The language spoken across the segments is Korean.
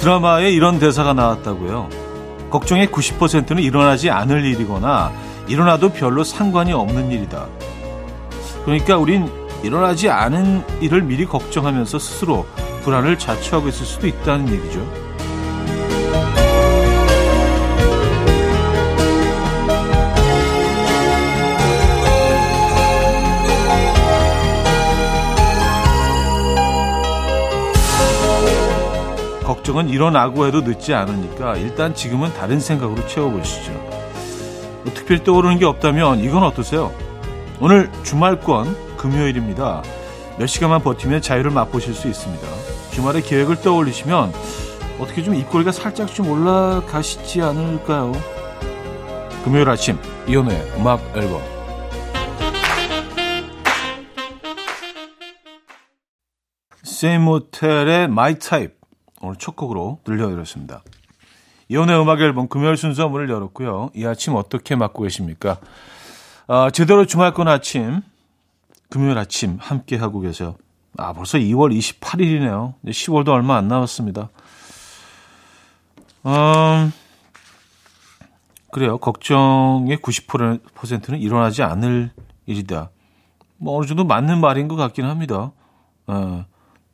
드라마에 이런 대사가 나왔다고요. 걱정의 90%는 일어나지 않을 일이거나 일어나도 별로 상관이 없는 일이다. 그러니까 우린 일어나지 않은 일을 미리 걱정하면서 스스로 불안을 자초하고 있을 수도 있다는 얘기죠. 걱정은 일어나고 해도 늦지 않으니까 일단 지금은 다른 생각으로 채워보시죠. 뭐 특별히 떠오르는 게 없다면 이건 어떠세요? 오늘 주말권 금요일입니다. 몇 시간만 버티면 자유를 맛보실 수 있습니다. 주말에 계획을 떠올리시면 어떻게 좀 입꼬리가 살짝 좀 올라가시지 않을까요? 금요일 아침 이연우의 음악 앨범 세이모텔의 My Type 오늘 첫 곡으로 들려드렸습니다. 이혼의 음악 앨범 금요일 순서 문을 열었고요. 이 아침 어떻게 맞고 계십니까? 아, 제대로 주말권 아침, 금요일 아침 함께 하고 계세요. 아, 벌써 2월 28일이네요. 이제 10월도 얼마 안 남았습니다. 음, 그래요. 걱정의 90%는 일어나지 않을 일이다. 뭐 어느 정도 맞는 말인 것 같긴 합니다. 어,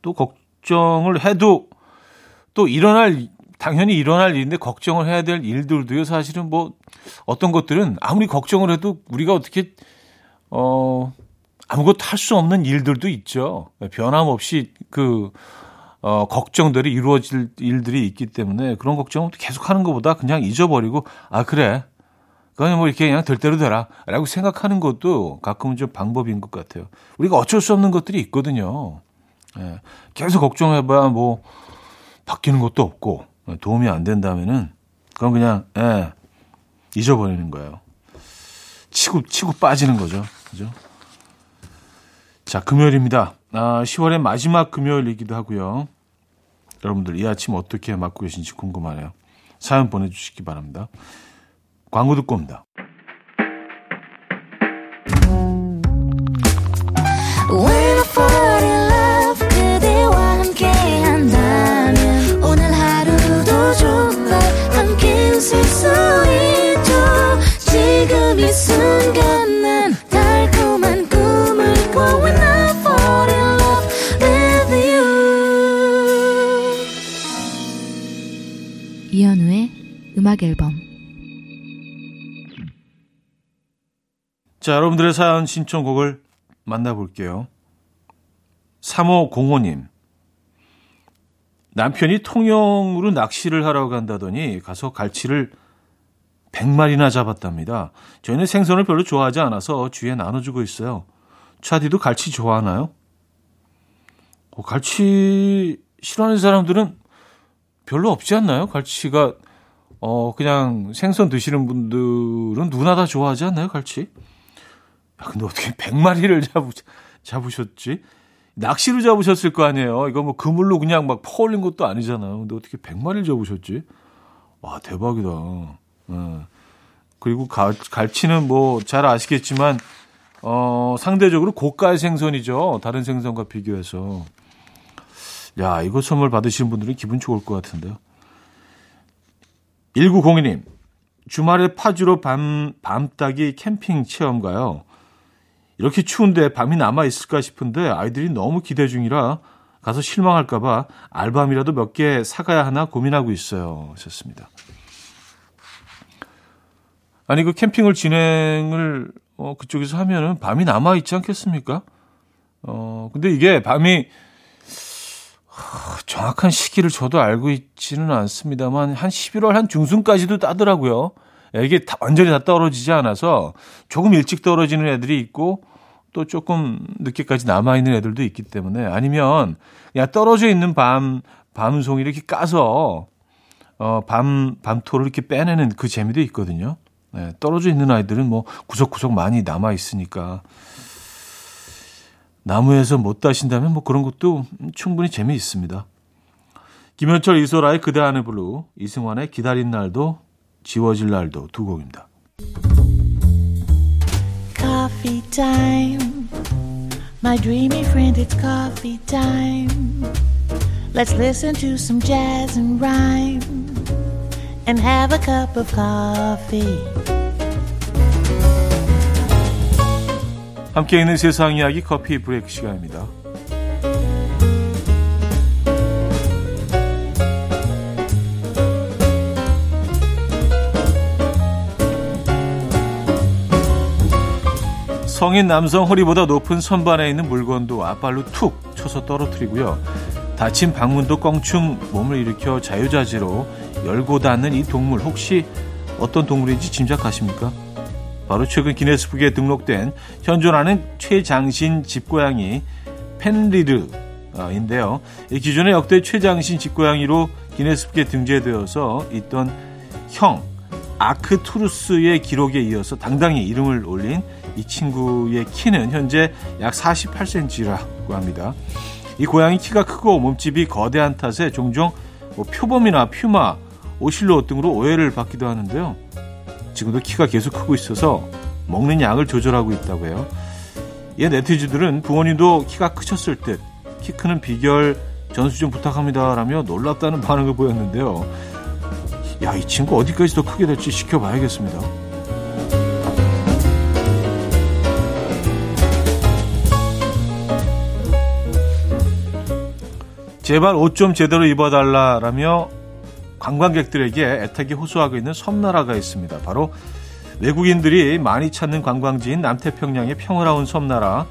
또 걱정을 해도 또 일어날 당연히 일어날 일인데 걱정을 해야 될 일들도요. 사실은 뭐 어떤 것들은 아무리 걱정을 해도 우리가 어떻게 어 아무것도 할 수 없는 일들도 있죠. 변함없이 그 어, 걱정들이 이루어질 일들이 있기 때문에 그런 걱정을 계속 하는 것보다 그냥 잊어버리고, 아, 그래. 그냥 뭐 이렇게 그냥 될 대로 되라. 라고 생각하는 것도 가끔은 좀 방법인 것 같아요. 우리가 어쩔 수 없는 것들이 있거든요. 예, 계속 걱정해봐야 뭐 바뀌는 것도 없고 도움이 안 된다면은 그건 그냥 예, 잊어버리는 거예요. 치고 치고 빠지는 거죠. 그죠? 자, 금요일입니다. 아, 10월의 마지막 금요일이기도 하고요. 여러분들 이 아침 어떻게 맞고 계신지 궁금하네요. 사연 보내주시기 바랍니다. 광고 듣고 옵니다. 음악 앨범 자, 여러분들의 사연 신청곡을 만나볼게요. 3호공호님. 남편이 통영으로 낚시를 하러 간다더니 가서 갈치를 100마리나 잡았답니다. 저희는 생선을 별로 좋아하지 않아서 주위에 나눠주고 있어요. 차디도 갈치 좋아하나요? 어, 갈치 싫어하는 사람들은 별로 없지 않나요? 갈치가 어, 그냥 생선 드시는 분들은 누구나 다 좋아하지 않나요, 갈치? 야, 근데 어떻게 100마리를 잡으, 잡으셨지? 낚시로 잡으셨을 거 아니에요. 이거 뭐 그물로 그냥 막 퍼올린 것도 아니잖아요. 근데 어떻게 100마리를 잡으셨지? 와, 대박이다. 네. 그리고 갈, 갈치는 뭐 잘 아시겠지만, 어, 상대적으로 고가의 생선이죠. 다른 생선과 비교해서. 야, 이거 선물 받으시는 분들은 기분 좋을 것 같은데요. 1902님, 주말에 파주로 밤, 밤 따기 캠핑 체험 가요. 이렇게 추운데 밤이 남아있을까 싶은데 아이들이 너무 기대 중이라 가서 실망할까봐 알밤이라도 몇 개 사가야 하나 고민하고 있어요. 하셨습니다. 아니, 그 캠핑을 진행을, 어, 그쪽에서 하면은 밤이 남아있지 않겠습니까? 어, 근데 이게 밤이 정확한 시기를 저도 알고 있지는 않습니다만 한 11월 한 중순까지도 따더라고요. 예, 이게 다 완전히 다 떨어지지 않아서 조금 일찍 떨어지는 애들이 있고 또 조금 늦게까지 남아 있는 애들도 있기 때문에 아니면 그냥 떨어져 있는 밤 밤송이 이렇게 까서 어, 밤 밤토를 이렇게 빼내는 그 재미도 있거든요. 네, 떨어져 있는 아이들은 뭐 구석구석 많이 남아 있으니까 나무에서 못 따신다면 뭐 그런 것도 충분히 재미 있습니다. 김현철 이소라의 그대 안에 블루, 이승환의 기다린 날도 지워질 날도 두 곡입니다. Coffee time. My dreamy friend, it's coffee time. Let's listen to some jazz and rhyme and have a cup of coffee. 함께 있는 세상 이야기 커피 브레이크 시간입니다. 성인 남성 허리보다 높은 선반에 있는 물건도 앞발로 툭 쳐서 떨어뜨리고요. 닫힌 방문도 껑충 몸을 일으켜 자유자재로 열고 닫는 이 동물 혹시 어떤 동물인지 짐작하십니까? 바로 최근 기네스북에 등록된 현존하는 최장신 집고양이 펜리르인데요. 기존의 역대 최장신 집고양이로 기네스북에 등재되어서 있던 형 아크투루스의 기록에 이어서 당당히 이름을 올린 이 친구의 키는 현재 약 48cm라고 합니다. 이 고양이 키가 크고 몸집이 거대한 탓에 종종 뭐 표범이나 퓨마, 오실로 등으로 오해를 받기도 하는데요. 지금도 키가 계속 크고 있어서 먹는 양을 조절하고 있다고 해요. 이 네티즌들은 부모님도 키가 크셨을 듯 키 크는 비결 전수 좀 부탁합니다라며 놀랍다는 반응을 보였는데요. 야, 이 친구 어디까지 더 크게 될지 지켜봐야겠습니다. 제발 옷 좀 제대로 입어달라라며 관광객들에게 애타게 호소하고 있는 섬나라가 있습니다. 바로 외국인들이 많이 찾는 관광지인 남태평양의 평화로운 섬나라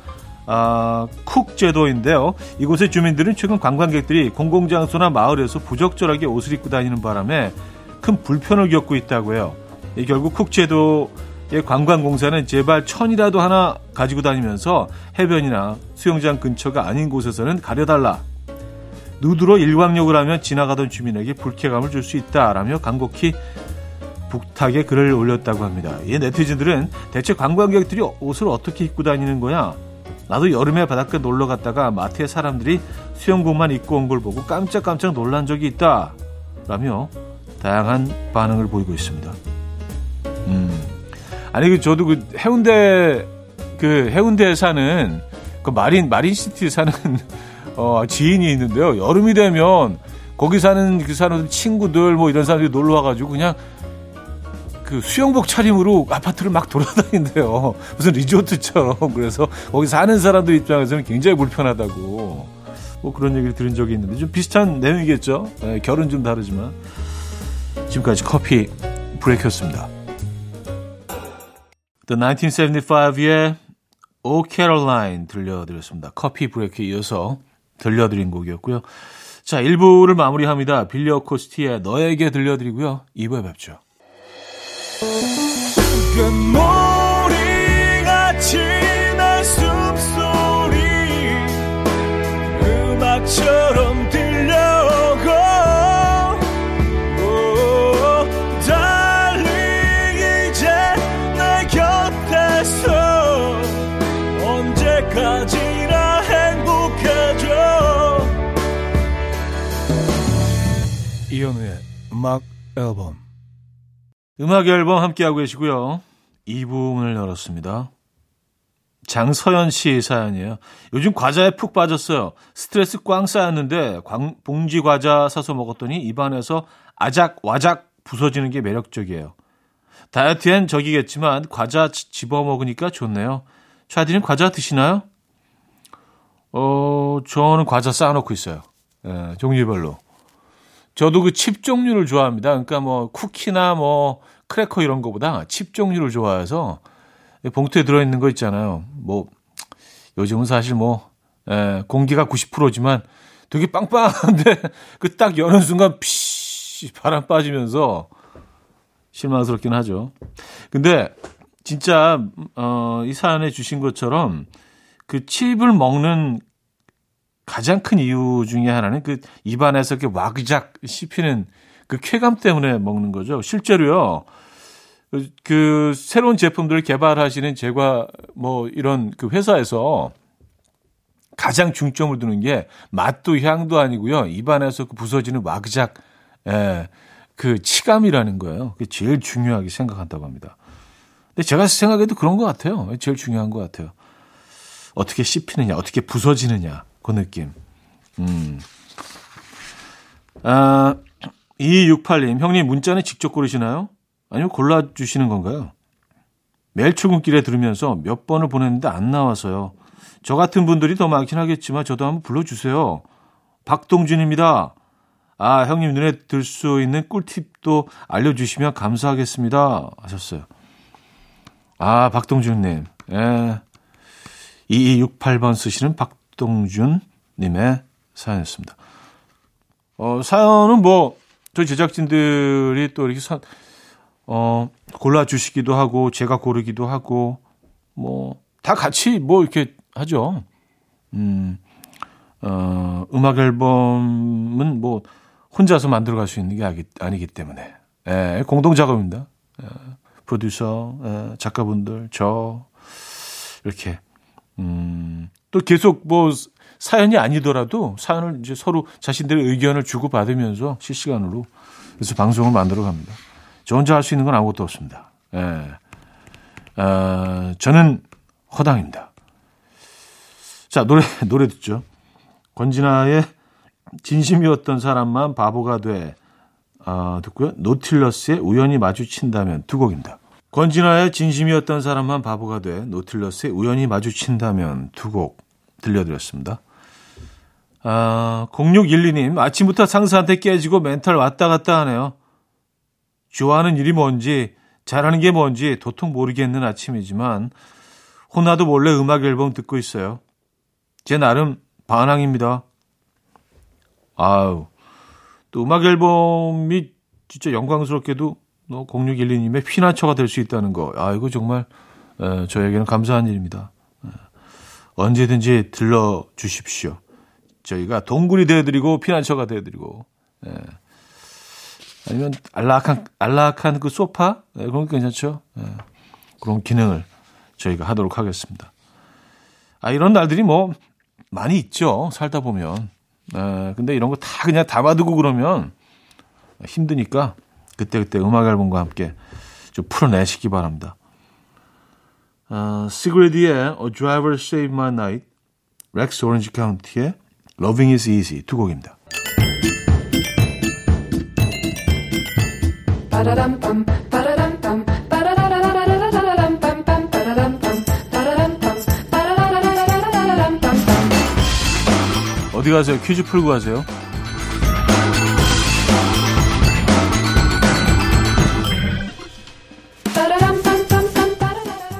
아, 쿡 제도인데요. 이곳의 주민들은 최근 관광객들이 공공장소나 마을에서 부적절하게 옷을 입고 다니는 바람에 큰 불편을 겪고 있다고 해요. 이 결국 쿡 제도의 관광공사는 제발 천이라도 하나 가지고 다니면서 해변이나 수영장 근처가 아닌 곳에서는 가려달라 누드로 일광욕을 하면 지나가던 주민에게 불쾌감을 줄 수 있다라며 간곡히 북탁에 글을 올렸다고 합니다. 이 네티즌들은 대체 관광객들이 옷을 어떻게 입고 다니는 거야? 나도 여름에 바닷가 놀러 갔다가 마트에 사람들이 수영복만 입고 온 걸 보고 깜짝깜짝 놀란 적이 있다. 라며 다양한 반응을 보이고 있습니다. 음. 아니, 그 저도 그 해운대, 그 해운대에 사는 그 마린, 마린 시티 사는 어, 지인이 있는데요. 여름이 되면 거기 사는 그 사람들 친구들 뭐 이런 사람들이 놀러 와가지고 그냥 그 수영복 차림으로 아파트를 막 돌아다닌대요. 무슨 리조트처럼. 그래서 거기 사는 사람들 입장에서는 굉장히 불편하다고. 뭐 그런 얘기를 들은 적이 있는데 좀 비슷한 내용이겠죠. 네, 결은 좀 다르지만. 지금까지 커피 브레이크였습니다. The 1975의 O Caroline 들려드렸습니다. 커피 브레이크에 이어서 들려드린 곡이었고요. 자, 1부를 마무리합니다. 빌리어 코스티의 너에게 들려드리고요. 2부에 뵙죠. 음악 앨범 음악 앨범 함께하고 계시고요. 2부 문을 열었습니다. 장서연 씨 사연이에요. 요즘 과자에 푹 빠졌어요. 스트레스 꽝 쌓였는데 광, 봉지 과자 사서 먹었더니 입안에서 아작 와작 부서지는 게 매력적이에요. 다이어트엔 적이겠지만 과자 집어 먹으니까 좋네요. 차디는 과자 드시나요? 어, 저는 과자 쌓아놓고 있어요. 예, 종류별로. 저도 그 칩 종류를 좋아합니다. 그러니까 뭐 쿠키나 뭐 크래커 이런 거보다 칩 종류를 좋아해서 봉투에 들어있는 거 있잖아요. 뭐 요즘은 사실 뭐 에, 공기가 90%지만 되게 빵빵한데 그 딱 여는 순간 피 바람 빠지면서 실망스럽긴 하죠. 근데 진짜 어, 이 사연에 주신 것처럼 그 칩을 먹는 가장 큰 이유 중에 하나는 그 입안에서 이렇게 와그작 씹히는 그 쾌감 때문에 먹는 거죠. 실제로요. 그, 그 새로운 제품들을 개발하시는 제과 뭐 이런 그 회사에서 가장 중점을 두는 게 맛도 향도 아니고요. 입안에서 그 부서지는 와그작 예, 그 치감이라는 거예요. 그게 제일 중요하게 생각한다고 합니다. 근데 제가 생각해도 그런 것 같아요. 제일 중요한 것 같아요. 어떻게 씹히느냐, 어떻게 부서지느냐. 그 느낌. 음. 아, 2268님, 형님 문자는 직접 고르시나요? 아니면 골라주시는 건가요? 매일 출근길에 들으면서 몇 번을 보냈는데 안 나와서요. 저 같은 분들이 더 많긴 하겠지만 저도 한번 불러주세요. 박동준입니다. 아, 형님 눈에 들 수 있는 꿀팁도 알려주시면 감사하겠습니다. 하셨어요. 아, 박동준님. 예. 2268번 쓰시는 박 동준 님의 사연이었습니다. 어, 사연은 뭐, 저희 제작진들이 또 이렇게 사, 어, 골라주시기도 하고, 제가 고르기도 하고, 뭐, 다 같이 뭐 이렇게 하죠. 음, 어, 음악 앨범은 뭐, 혼자서 만들어 갈 수 있는 게 아기, 아니기 때문에. 예, 공동 작업입니다. 예, 프로듀서, 예, 작가분들, 저, 이렇게. 음, 또 계속 뭐, 사연이 아니더라도 사연을 이제 서로 자신들의 의견을 주고받으면서 실시간으로 그래서 방송을 만들어 갑니다. 저 혼자 할 수 있는 건 아무것도 없습니다. 예. 어, 저는 허당입니다. 자, 노래, 노래 듣죠. 권진아의 진심이었던 사람만 바보가 돼. 어, 듣고요. 노틸러스의 우연히 마주친다면 두 곡입니다. 권진아의 진심이었던 사람만 바보가 돼. 노틸러스의 우연히 마주친다면 두 곡 들려드렸습니다. 아, 0612님, 아침부터 상사한테 깨지고 멘탈 왔다 갔다 하네요. 좋아하는 일이 뭔지, 잘하는 게 뭔지 도통 모르겠는 아침이지만, 혼나도 몰래 음악 앨범 듣고 있어요. 제 나름 반항입니다. 아우, 또 음악 앨범이 진짜 영광스럽게도 0612님의 피난처가 될 수 있다는 거. 아, 이거 정말, 에, 저에게는 감사한 일입니다. 에, 언제든지 들러 주십시오. 저희가 동굴이 되어드리고 피난처가 되어드리고 예. 아니면 안락한 안락한 그 소파 예, 그런 게 괜찮죠. 예. 그런 기능을 저희가 하도록 하겠습니다. 아 이런 날들이 뭐 많이 있죠. 살다 보면. 예. 근데 이런 거 다 그냥 담아두고 그러면 힘드니까 그때그때 음악 앨범과 함께 좀 풀어내시기 바랍니다. 어, 시그레디의 A Driver Save My Night, Rex Orange County의 Loving is Easy 두 곡입니다. 어디 가세요? 퀴즈 풀고 가세요.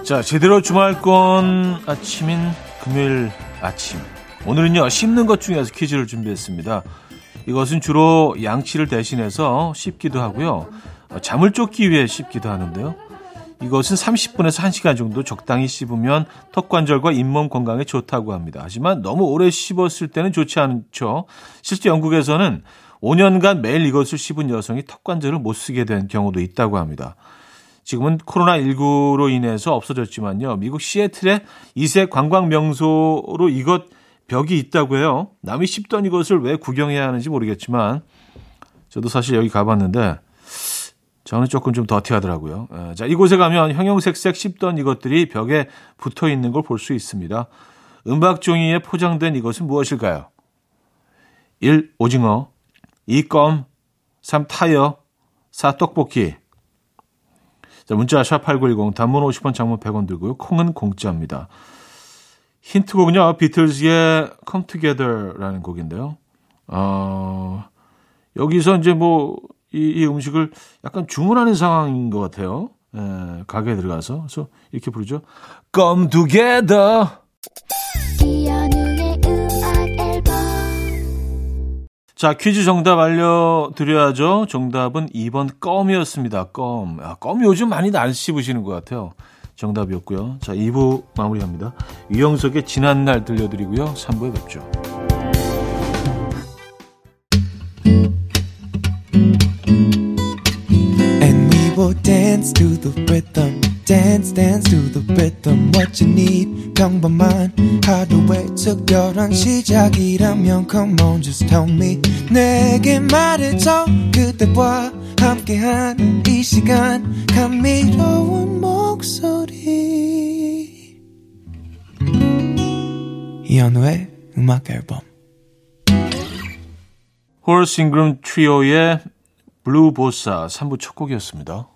자, 제대로 주말권 아침인 금요일 아침. 오늘은요, 씹는 것 중에서 퀴즈를 준비했습니다. 이것은 주로 양치를 대신해서 씹기도 하고요. 잠을 쫓기 위해 씹기도 하는데요. 이것은 30분에서 1시간 정도 적당히 씹으면 턱관절과 잇몸 건강에 좋다고 합니다. 하지만 너무 오래 씹었을 때는 좋지 않죠. 실제 영국에서는 5년간 매일 이것을 씹은 여성이 턱관절을 못 쓰게 된 경우도 있다고 합니다. 지금은 코로나19로 인해서 없어졌지만요. 미국 시애틀의 이세 관광 명소로 이것 벽이 있다고 해요. 남이 씹던 이것을 왜 구경해야 하는지 모르겠지만 저도 사실 여기 가봤는데 저는 조금 좀 더티하더라고요. 에, 자 이곳에 가면 형형색색 씹던 이것들이 벽에 붙어 있는 걸 볼 수 있습니다. 음박 종이에 포장된 이것은 무엇일까요? 1. 오징어 2. 껌 3. 타이어 4. 떡볶이 자, 문자 샵8910 단문 50원 장문 100원 들고요. 콩은 공짜입니다. 힌트곡은요. 비틀즈의 Come Together라는 곡인데요. 어, 여기서 이제 뭐, 이, 이 음식을 약간 주문하는 상황인 것 같아요. 에, 가게에 들어가서. 그래서 이렇게 부르죠. Come Together! 자, 퀴즈 정답 알려드려야죠. 정답은 2번 껌이었습니다. 껌. 아, 껌 요즘 많이 안 씹으시는 것 같아요. 정답이었고요. 자, 2부 마무리합니다. 유영석의 지난날 들려드리고요. 3부에 뵙죠. Dance, dance to the rhythm. What you need, 평범한 하루의 특별한 시작이라면 Come on, just tell me. 내게 말해줘. 그대와 함께한 이 시간. 감미로운 목소리. 이현우의 음악 앨범. 잉그럼 트리오의 Blue Bossa 3부 첫 곡이었습니다.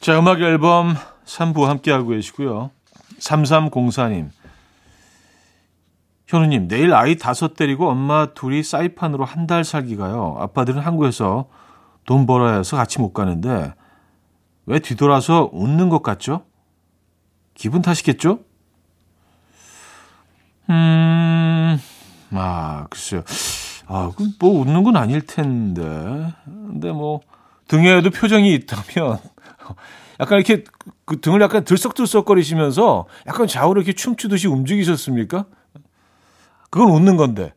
자, 음악 앨범 3부 함께하고 계시고요. 3304님. 현우님, 내일 아이 다섯 데리고 엄마 둘이 사이판으로 한 달 살기 가요. 아빠들은 한국에서 돈 벌어야 해서 같이 못 가는데 왜 뒤돌아서 웃는 것 같죠? 기분 탓이겠죠? 음, 아, 글쎄요. 아, 그뭐 웃는 건 아닐 텐데. 근데 뭐 등에도 표정이 있다면 약간 이렇게 그 등을 약간 들썩들썩거리시면서 약간 좌우로 이렇게 춤추듯이 움직이셨습니까? 그건 웃는 건데.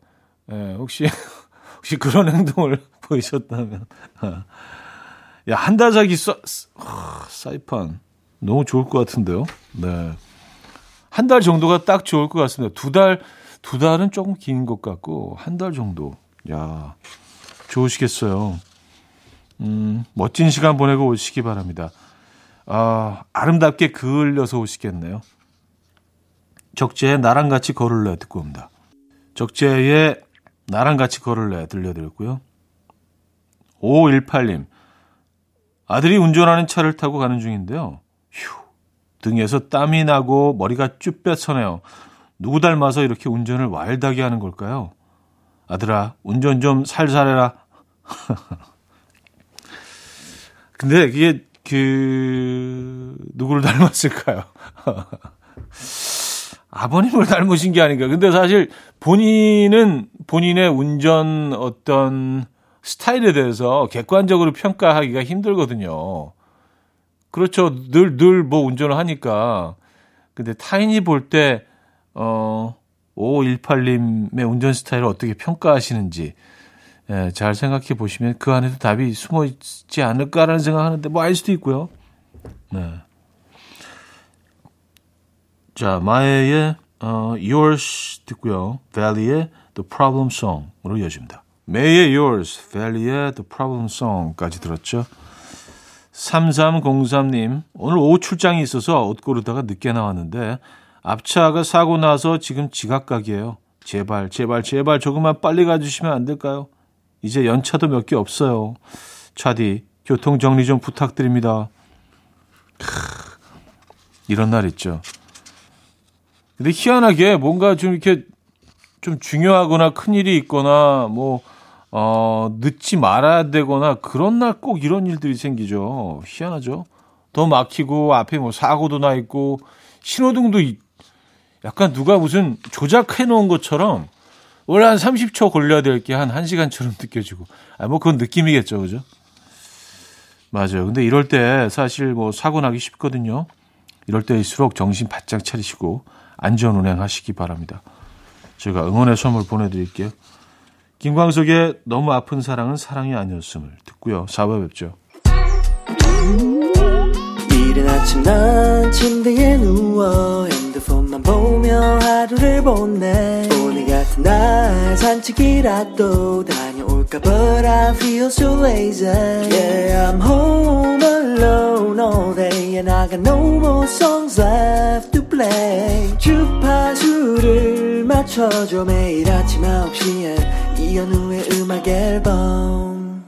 예, 혹시 혹시 그런 행동을 보이셨다면 야, 한달 자기 사, 하, 사이판 너무 좋을 것 같은데요. 네. 한 달 정도가 딱 좋을 것 같습니다. 두 달, 두 달은 조금 긴 것 같고, 한 달 정도. 야 좋으시겠어요. 음, 멋진 시간 보내고 오시기 바랍니다. 아, 아름답게 그을려서 오시겠네요. 적재의 나랑 같이 걸을래 듣고 옵니다. 적재의 나랑 같이 걸을래 들려드렸고요. 5518님. 아들이 운전하는 차를 타고 가는 중인데요. 휴, 등에서 땀이 나고 머리가 쭈뼛서네요. 누구 닮아서 이렇게 운전을 와일드하게 하는 걸까요? 아들아, 운전 좀 살살해라. 근데 그게 그 누구를 닮았을까요? 아버님을 닮으신 게 아닌가. 근데 사실 본인은 본인의 운전 어떤 스타일에 대해서 객관적으로 평가하기가 힘들거든요. 그렇죠. 늘, 늘 뭐 운전을 하니까. 근데 타인이 볼 때, 어, 5518님의 운전 스타일을 어떻게 평가하시는지, 예, 잘 생각해 보시면 그 안에도 답이 숨어 있지 않을까라는 생각하는데 뭐 알 수도 있고요. 네. 자, 마에의 어, Yours 듣고요. 벨리의 The Problem Song으로 이어집니다. 메이의 Yours, 벨리의 The Problem Song까지 들었죠. 3303님, 오늘 오후 출장이 있어서 옷 고르다가 늦게 나왔는데 앞차가 사고 나서 지금 지각각이에요. 제발, 제발, 제발 조금만 빨리 가주시면 안 될까요? 이제 연차도 몇 개 없어요. 차디, 교통 정리 좀 부탁드립니다. 크, 이런 날 있죠. 근데 희한하게 뭔가 좀 이렇게 좀 중요하거나 큰 일이 있거나 뭐, 어, 늦지 말아야 되거나 그런 날 꼭 이런 일들이 생기죠. 희한하죠. 더 막히고 앞에 뭐 사고도 나 있고 신호등도 이- 약간 누가 무슨 조작해 놓은 것처럼 원래 한 30초 걸려야 될 게 한 1시간처럼 느껴지고. 아, 뭐 그건 느낌이겠죠. 그죠? 맞아요. 근데 이럴 때 사실 뭐 사고 나기 쉽거든요. 이럴 때일수록 정신 바짝 차리시고 안전 운행하시기 바랍니다. 제가 응원의 선물 보내드릴게요. 김광석의 너무 아픈 사랑은 사랑이 아니었음을 듣고요. 4부 뵙죠. 이른 아침 난 침대에 누워 핸드폰만 보며 하루를 보내 오늘 같은 날 산책이라도 다녀올까 But I feel so lazy Yeah I'm home alone all day And I got no more songs left to play 주파수를 맞춰줘 매일 아침 9시에 이현우의 음악 앨범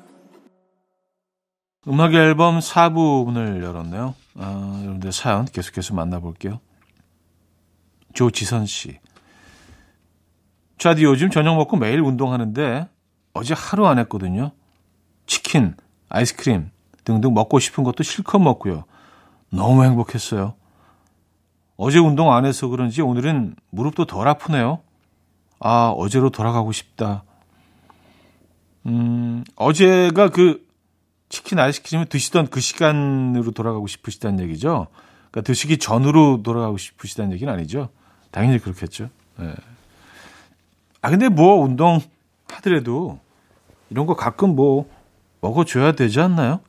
음악 앨범 4부 문을 열었네요. 아, 여러분들 사연 계속해서 만나볼게요. 조지선 씨. 저도 요즘 저녁 먹고 매일 운동하는데 어제 하루 안 했거든요. 치킨, 아이스크림 등등 먹고 싶은 것도 실컷 먹고요. 너무 행복했어요. 어제 운동 안 해서 그런지 오늘은 무릎도 덜 아프네요. 아, 어제로 돌아가고 싶다. 음, 어제가 그 치킨 아이스크림을 드시던 그 시간으로 돌아가고 싶으시다는 얘기죠. 그러니까 드시기 전으로 돌아가고 싶으시다는 얘기는 아니죠. 당연히 그렇겠죠. 예. 아 근데 뭐 운동 하더라도 이런 거 가끔 뭐 먹어줘야 되지 않나요?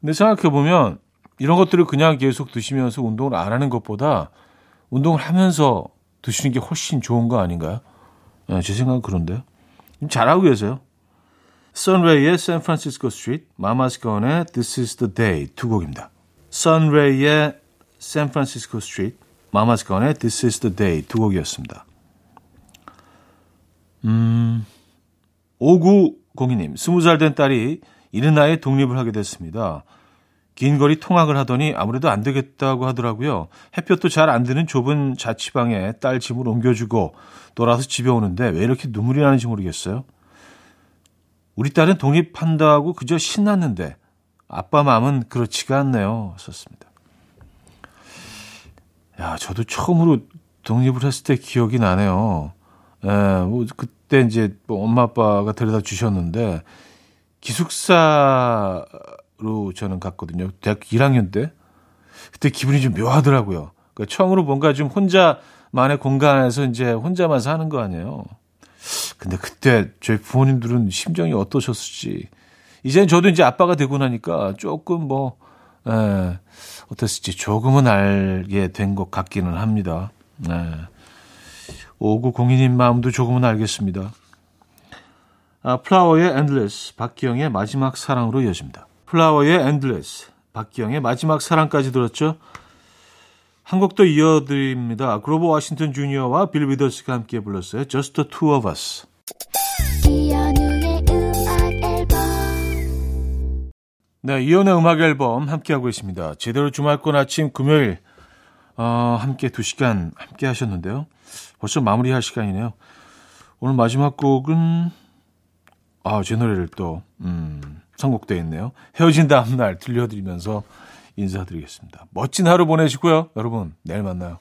근데 생각해 보면 이런 것들을 그냥 계속 드시면서 운동을 안 하는 것보다 운동을 하면서 드시는 게 훨씬 좋은 거 아닌가요? 예, 제 생각은 그런데요. 잘하고 계세요. 선레이의 San Francisco Street, 마마스 건의 This is the Day 두 곡입니다. 선레이의 San Francisco Street, 마마스 건의 This is the Day 두 곡이었습니다. 음, 5902님, 20살 된 딸이 이른 나이에 독립을 하게 됐습니다. 긴 거리 통학을 하더니 아무래도 안 되겠다고 하더라고요. 햇볕도 잘 안 드는 좁은 자취방에 딸 짐을 옮겨주고 돌아서 집에 오는데 왜 이렇게 눈물이 나는지 모르겠어요. 우리 딸은 독립한다고 그저 신났는데 아빠 마음은 그렇지가 않네요. 썼습니다. 야, 저도 처음으로 독립을 했을 때 기억이 나네요. 예, 뭐 그때 이제 뭐 엄마 아빠가 데려다 주셨는데 기숙사 로 저는 갔거든요. 대학 1학년 때. 그때 기분이 좀 묘하더라고요. 그러니까 처음으로 뭔가 좀 혼자만의 공간에서 이제 혼자만 사는 거 아니에요. 근데 그때 저희 부모님들은 심정이 어떠셨을지. 이제는 저도 이제 아빠가 되고 나니까 조금 뭐, 에, 어땠을지 조금은 알게 된 것 같기는 합니다. 네. 5902님 마음도 조금은 알겠습니다. 아, 플라워의 Endless, 박기영의 마지막 사랑으로 이어집니다. 플라워의 Endless, 박기영의 마지막 사랑까지 들었죠. 한 곡 더 이어드립니다. 그로버 워싱턴 주니어와 빌 위더스가 함께 불렀어요. Just the two of us. 네, 이연의 음악 앨범 함께하고 있습니다. 제대로 주말권 아침 금요일 어, 함께 두 시간 함께 하셨는데요. 벌써 마무리할 시간이네요. 오늘 마지막 곡은 아, 제 노래를 또 음, 선곡되어 있네요. 헤어진 다음 날 들려드리면서 인사드리겠습니다. 멋진 하루 보내시고요. 여러분, 내일 만나요.